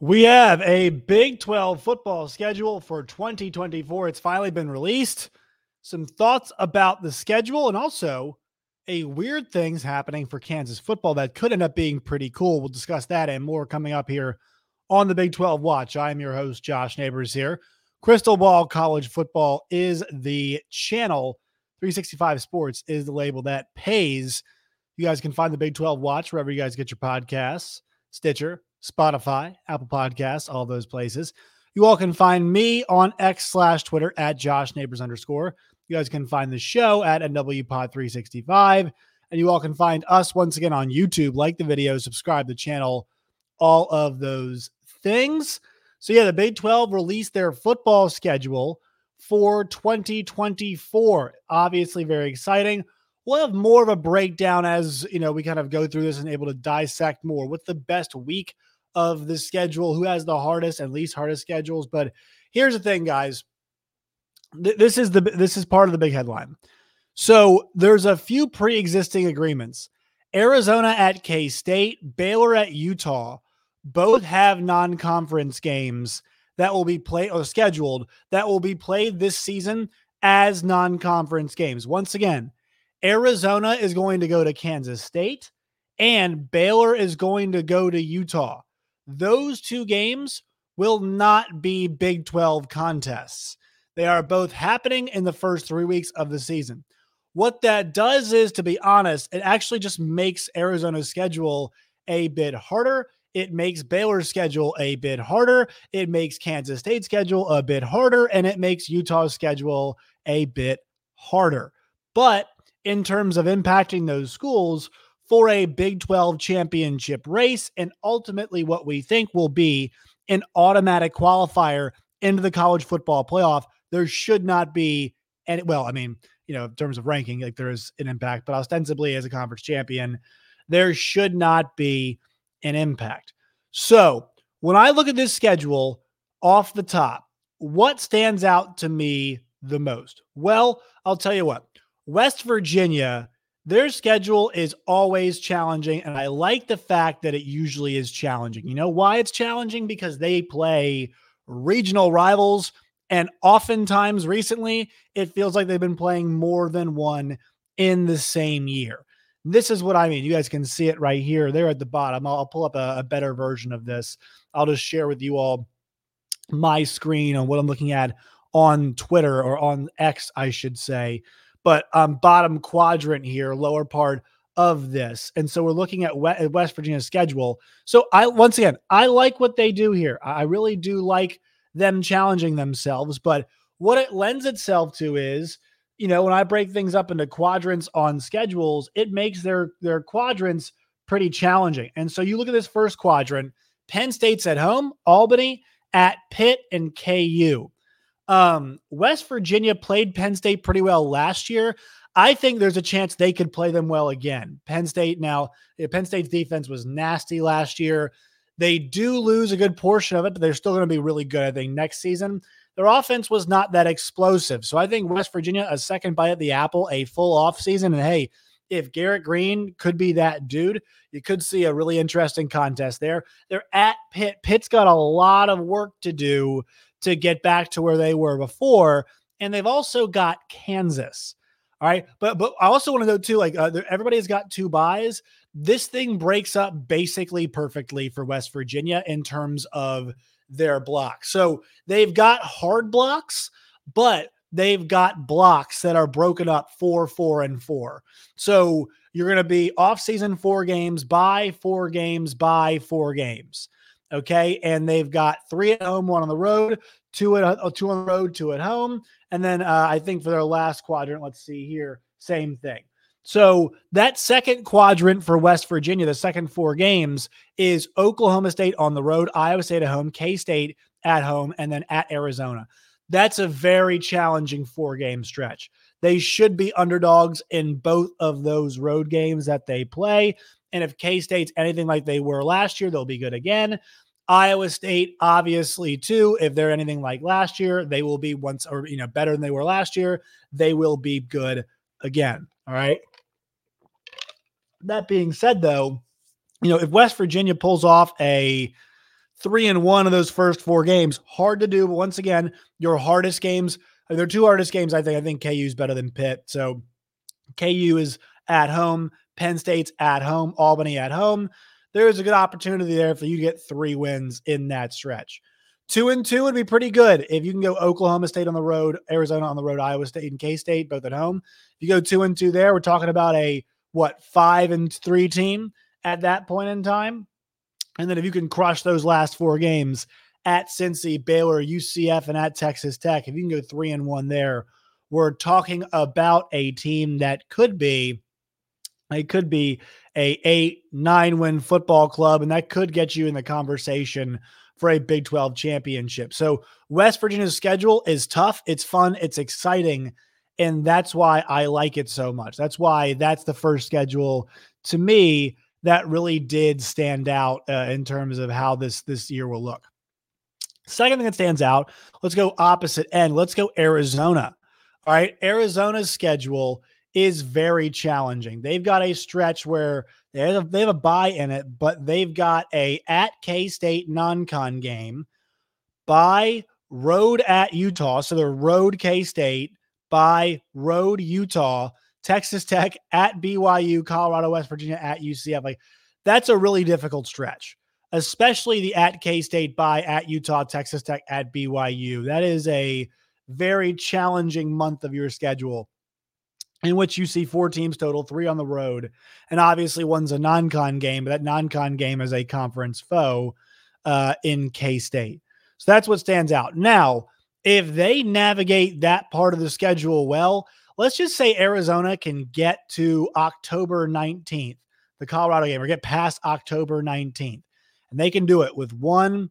We have a Big 12 football schedule for 2024. It's finally been released. Some thoughts about the schedule and also a weird things happening for Kansas football that could end up being pretty cool. We'll discuss that and more coming up here on the Big 12 Watch. I am your host, Josh Neighbors here. Crystal Ball College Football is the channel. 365 Sports is the label that pays. You guys can find the Big 12 Watch wherever you guys get your podcasts Stitcher, Spotify, Apple Podcasts, all those places. You all can find me on X slash Twitter at Josh Neighbors underscore. You guys can find the show at NWPod365. And you all can find us once again on YouTube. Like the video, subscribe the channel, all of those things. So, yeah, the Big 12 released their football schedule for 2024. Obviously, very exciting. We'll have more of a breakdown as you know we kind of go through this and able to dissect more. What's the best week of the schedule? Who has the hardest and least hardest schedules? But here's the thing, guys. Th- this is the this is part of the big headline. So there's a few pre-existing agreements. Arizona at K State, Baylor at Utah, both have non-conference games that will be played or scheduled that will be played this season as non-conference games. Once again, Arizona is going to go to Kansas State and Baylor is going to go to Utah. Those two games will not be Big 12 contests. They are both happening in the first three weeks of the season. What that does is, to be honest, it actually just makes Arizona's schedule a bit harder. It makes Baylor's schedule a bit harder. It makes Kansas State's schedule a bit harder. And it makes Utah's schedule a bit harder. But in terms of impacting those schools for a Big 12 championship race, and ultimately what we think will be an automatic qualifier into the college football playoff, there should not be any. Well, I mean, you know, in terms of ranking, like there is an impact, but ostensibly as a conference champion, there should not be an impact. So when I look at this schedule off the top, what stands out to me the most? Well, I'll tell you what. West Virginia, their schedule is always challenging. And I like the fact that it usually is challenging. You know why it's challenging? Because they play regional rivals. And oftentimes recently, it feels like they've been playing more than one in the same year. This is what I mean. You guys can see it right here. There at the bottom. I'll, I'll pull up a, a better version of this. I'll just share with you all my screen on what I'm looking at on Twitter or on X, I should say but um, bottom quadrant here, lower part of this. And so we're looking at West Virginia's schedule. So I once again, I like what they do here. I really do like them challenging themselves, but what it lends itself to is, you know, when I break things up into quadrants on schedules, it makes their their quadrants pretty challenging. And so you look at this first quadrant, Penn State's at home, Albany at Pitt and KU. Um, West Virginia played Penn State pretty well last year. I think there's a chance they could play them well again. Penn State now, Penn State's defense was nasty last year. They do lose a good portion of it, but they're still going to be really good, I think, next season. Their offense was not that explosive. So I think West Virginia, a second bite at the apple, a full offseason. And hey, if Garrett Greene could be that dude, you could see a really interesting contest there. They're at Pitt. Pitt's got a lot of work to do to get back to where they were before. And they've also got Kansas. All right. But but I also want to know too, like uh, everybody's got two byes. This thing breaks up basically perfectly for West Virginia in terms of their blocks. So they've got hard blocks, but they've got blocks that are broken up four, four, and four. So you're going to be off season four games, bye four games, bye four games. Okay. And they've got three at home, one on the road, two at uh, two on the road, two at home. And then uh, I think for their last quadrant, let's see here, same thing. So that second quadrant for West Virginia, the second four games, is Oklahoma State on the road, Iowa State at home, K State at home, and then at Arizona. That's a very challenging four game stretch. They should be underdogs in both of those road games that they play. And if K State's anything like they were last year, they'll be good again. Iowa State, obviously, too. If they're anything like last year, they will be once or you know better than they were last year. They will be good again. All right. That being said, though, you know, if West Virginia pulls off a three and one of those first four games, hard to do. But once again, your hardest games, their two hardest games, I think. I think KU is better than Pitt. So KU is at home, Penn State's at home, Albany at home. There is a good opportunity there for you to get three wins in that stretch. Two and two would be pretty good if you can go Oklahoma State on the road, Arizona on the road, Iowa State and K State both at home. If you go two and two there, we're talking about a what five and three team at that point in time. And then if you can crush those last four games at Cincy, Baylor, UCF, and at Texas Tech, if you can go three and one there, we're talking about a team that could be it could be a eight nine win football club, and that could get you in the conversation for a Big 12 championship. So West Virginia's schedule is tough. It's fun. It's exciting. And that's why I like it so much. That's why that's the first schedule to me that really did stand out uh, in terms of how this this year will look. Second thing that stands out, let's go opposite end. Let's go Arizona. All right, Arizona's schedule is very challenging. They've got a stretch where they have a, they have a bye in it, but they've got a at K State non-con game, bye road at Utah, so they're road K State, bye road Utah, Texas Tech at BYU, Colorado, West Virginia at UCF. Like that's a really difficult stretch, especially the at K State bye at Utah, Texas Tech at BYU. That is a very challenging month of your schedule in which you see four teams total, three on the road. And obviously, one's a non con game, but that non con game is a conference foe uh, in K State. So that's what stands out. Now, if they navigate that part of the schedule well, let's just say Arizona can get to October 19th, the Colorado game, or get past October 19th, and they can do it with one,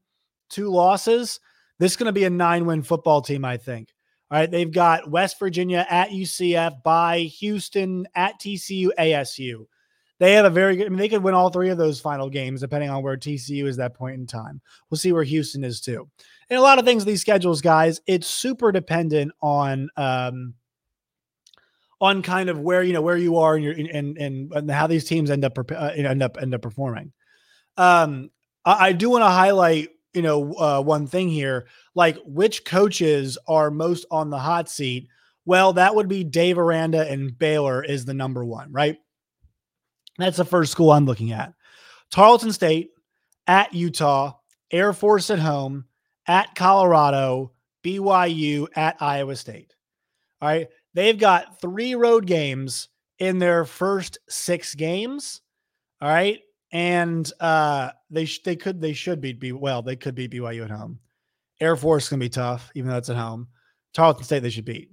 two losses. This is going to be a nine win football team, I think. All right. They've got West Virginia at UCF, bye Houston at TCU, ASU. They have a very good, I mean, they could win all three of those final games depending on where TCU is that point in time. We'll see where Houston is too. And a lot of things, these schedules, guys, it's super dependent on, um, on kind of where you know where you are and your and and, and how these teams end up uh, end up end up performing. Um, I, I do want to highlight you know uh, one thing here, like which coaches are most on the hot seat. Well, that would be Dave Aranda and Baylor is the number one, right? That's the first school I'm looking at. Tarleton State at Utah, Air Force at home, at Colorado, BYU at Iowa State. All right. They've got three road games in their first six games. All right. And uh they sh- they could they should beat be well, they could beat BYU at home. Air Force can be tough, even though it's at home. Tarleton State they should beat.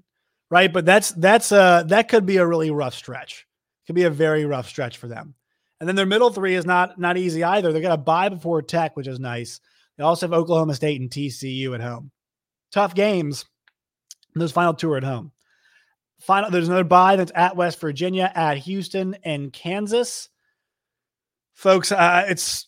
Right. But that's that's uh that could be a really rough stretch. Could be a very rough stretch for them. And then their middle three is not not easy either. They're gonna buy before Tech, which is nice. They also have Oklahoma State and TCU at home. Tough games. Those final two are at home. Final, there's another bye that's at West Virginia, at Houston, and Kansas. Folks, uh, it's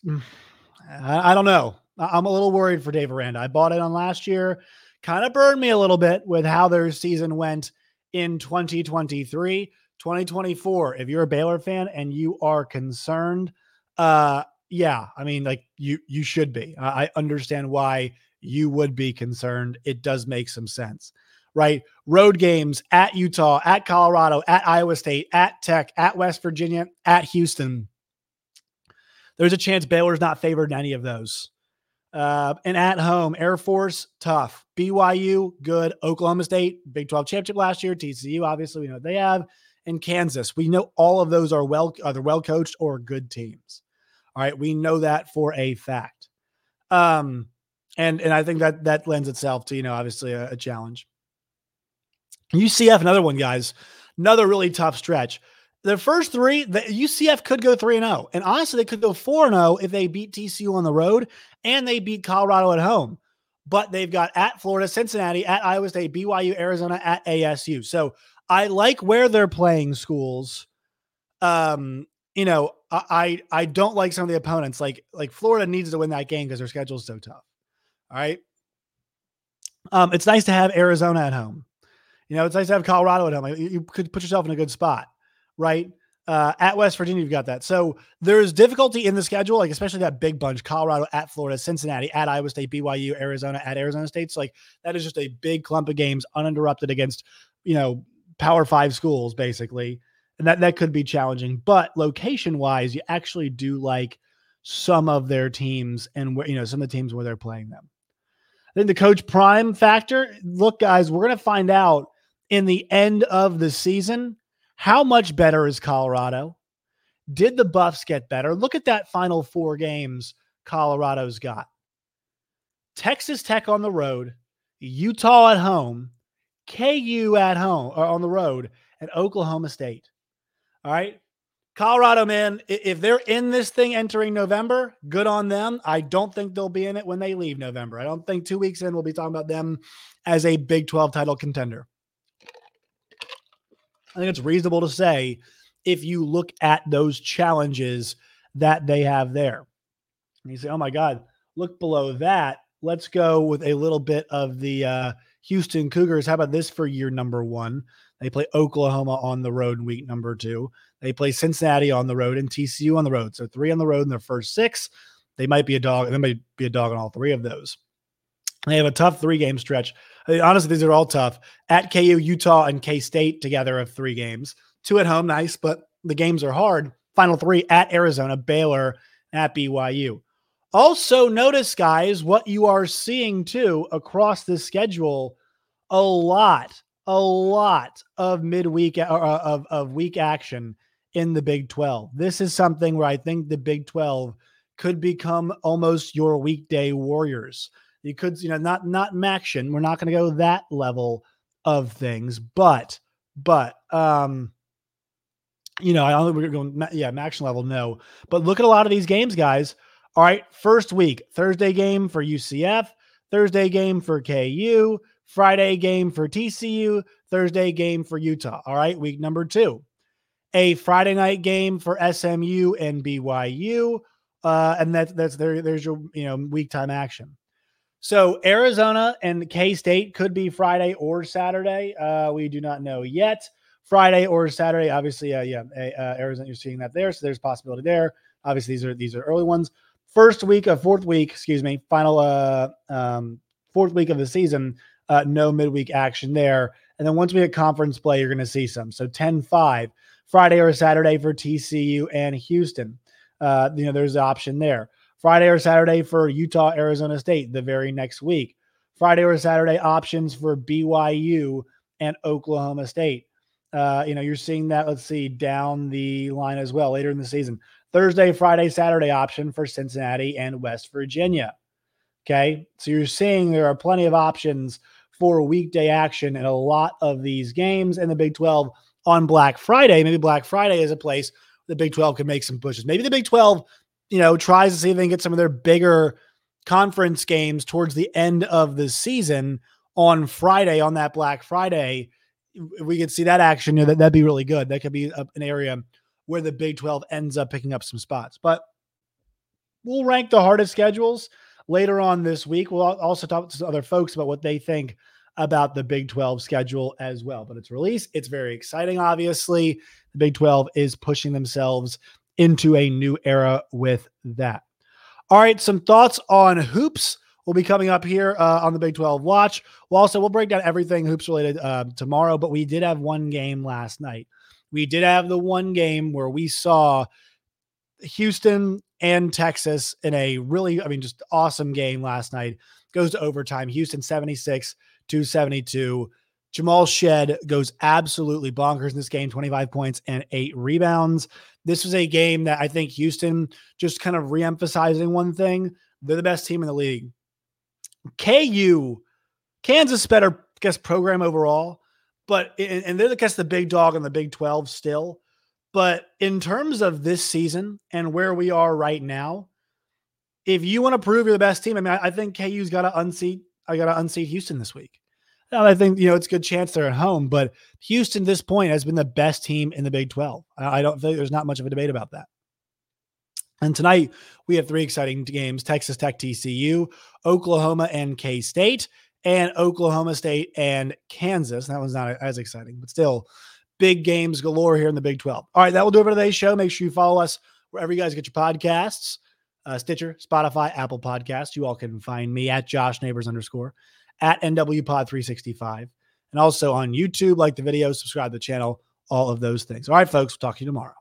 I, I don't know. I'm a little worried for Dave Aranda. I bought it on last year, kind of burned me a little bit with how their season went in 2023. 2024, if you're a Baylor fan and you are concerned, uh, yeah, I mean, like you you should be. I understand why you would be concerned. It does make some sense, right? Road games at Utah, at Colorado, at Iowa State, at Tech, at West Virginia, at Houston. There's a chance Baylor's not favored in any of those. Uh, and at home, Air Force, tough. BYU, good. Oklahoma State, Big 12 championship last year. TCU, obviously, we know they have. And Kansas, we know all of those are well, either well coached or good teams. All right, we know that for a fact. Um, and and I think that that lends itself to you know obviously a, a challenge. UCF, another one, guys, another really tough stretch. The first three, the UCF could go three and zero, oh, and honestly, they could go four and zero oh if they beat TCU on the road and they beat Colorado at home. But they've got at Florida, Cincinnati, at Iowa State, BYU, Arizona, at ASU. So I like where they're playing schools. Um, you know, I I don't like some of the opponents. Like like Florida needs to win that game because their schedule is so tough. All right. Um, it's nice to have Arizona at home. You know, it's nice to have Colorado at home. You could put yourself in a good spot, right? Uh, at West Virginia, you've got that. So there's difficulty in the schedule, like especially that big bunch: Colorado at Florida, Cincinnati at Iowa State, BYU, Arizona at Arizona State. So like that is just a big clump of games uninterrupted against, you know, Power Five schools, basically and that that could be challenging. But location wise, you actually do like some of their teams and where you know some of the teams where they're playing them. Then the coach prime factor. Look, guys, we're gonna find out in the end of the season how much better is Colorado. Did the Buffs get better? Look at that final four games Colorado's got. Texas Tech on the road, Utah at home, KU at home or on the road, and Oklahoma State. All right. Colorado, man, if they're in this thing entering November, good on them. I don't think they'll be in it when they leave November. I don't think two weeks in we'll be talking about them as a Big 12 title contender. I think it's reasonable to say if you look at those challenges that they have there. And you say, oh my God, look below that. Let's go with a little bit of the uh, Houston Cougars. How about this for year number one? They play Oklahoma on the road in week number two. They play Cincinnati on the road and TCU on the road. So three on the road in their first six. They might be a dog. They might be a dog on all three of those. They have a tough three game stretch. Honestly, these are all tough. At KU, Utah, and K State together of three games. Two at home, nice, but the games are hard. Final three at Arizona, Baylor, at BYU. Also, notice, guys, what you are seeing too across the schedule a lot a lot of midweek or uh, of, of week action in the Big 12. This is something where I think the Big 12 could become almost your weekday warriors. You could, you know, not not MACtion. We're not going to go that level of things, but but um you know, I don't think we're going yeah, MACtion level, no. But look at a lot of these games, guys. All right, first week, Thursday game for UCF, Thursday game for KU, Friday game for TCU, Thursday game for Utah. All right, week number two. A Friday night game for SMU and BYU. Uh, and that's that's there, there's your you know week time action. So Arizona and K State could be Friday or Saturday. Uh, we do not know yet. Friday or Saturday, obviously, uh, yeah, uh, Arizona, you're seeing that there, so there's possibility there. Obviously, these are these are early ones. First week of fourth week, excuse me, final uh um fourth week of the season uh, no midweek action there. And then once we get conference play, you're going to see some. So 10 5, Friday or Saturday for TCU and Houston. Uh, you know, there's an option there. Friday or Saturday for Utah, Arizona State the very next week. Friday or Saturday options for BYU and Oklahoma State. Uh, you know, you're seeing that, let's see, down the line as well later in the season. Thursday, Friday, Saturday option for Cincinnati and West Virginia. Okay. So you're seeing there are plenty of options for weekday action in a lot of these games in the Big 12 on Black Friday. Maybe Black Friday is a place the Big 12 can make some pushes. Maybe the Big 12, you know, tries to see if they can get some of their bigger conference games towards the end of the season on Friday, on that Black Friday. If we could see that action, you know, that, that'd be really good. That could be a, an area where the Big 12 ends up picking up some spots. But we'll rank the hardest schedules later on this week. We'll also talk to other folks about what they think about the Big 12 schedule as well. But it's released. It's very exciting, obviously. The Big 12 is pushing themselves into a new era with that. All right, some thoughts on hoops will be coming up here uh, on the Big 12 Watch. We'll also we'll break down everything hoops related uh, tomorrow, but we did have one game last night. We did have the one game where we saw Houston and Texas in a really, I mean, just awesome game last night. Goes to overtime. Houston 76 to 72. Jamal Shead goes absolutely bonkers in this game 25 points and eight rebounds. This was a game that I think Houston just kind of reemphasizing one thing. They're the best team in the league. KU, Kansas better, I guess, program overall, but and they're, the guess, the big dog in the Big 12 still. But in terms of this season and where we are right now, if you want to prove you're the best team, I mean, I, I think KU's got to unseat. I got to unseat Houston this week. And I think you know it's a good chance they're at home, but Houston, this point, has been the best team in the Big 12. I, don't think there's not much of a debate about that. And tonight we have three exciting games: Texas Tech, TCU, Oklahoma, and K State, and Oklahoma State and Kansas. That one's not as exciting, but still big games galore here in the Big 12. All right, that will do it for today's show. Make sure you follow us wherever you guys get your podcasts. Uh, Stitcher, Spotify, Apple Podcasts. You all can find me at Josh Neighbors underscore at NWPod 365. And also on YouTube, like the video, subscribe to the channel, all of those things. All right, folks, we'll talk to you tomorrow.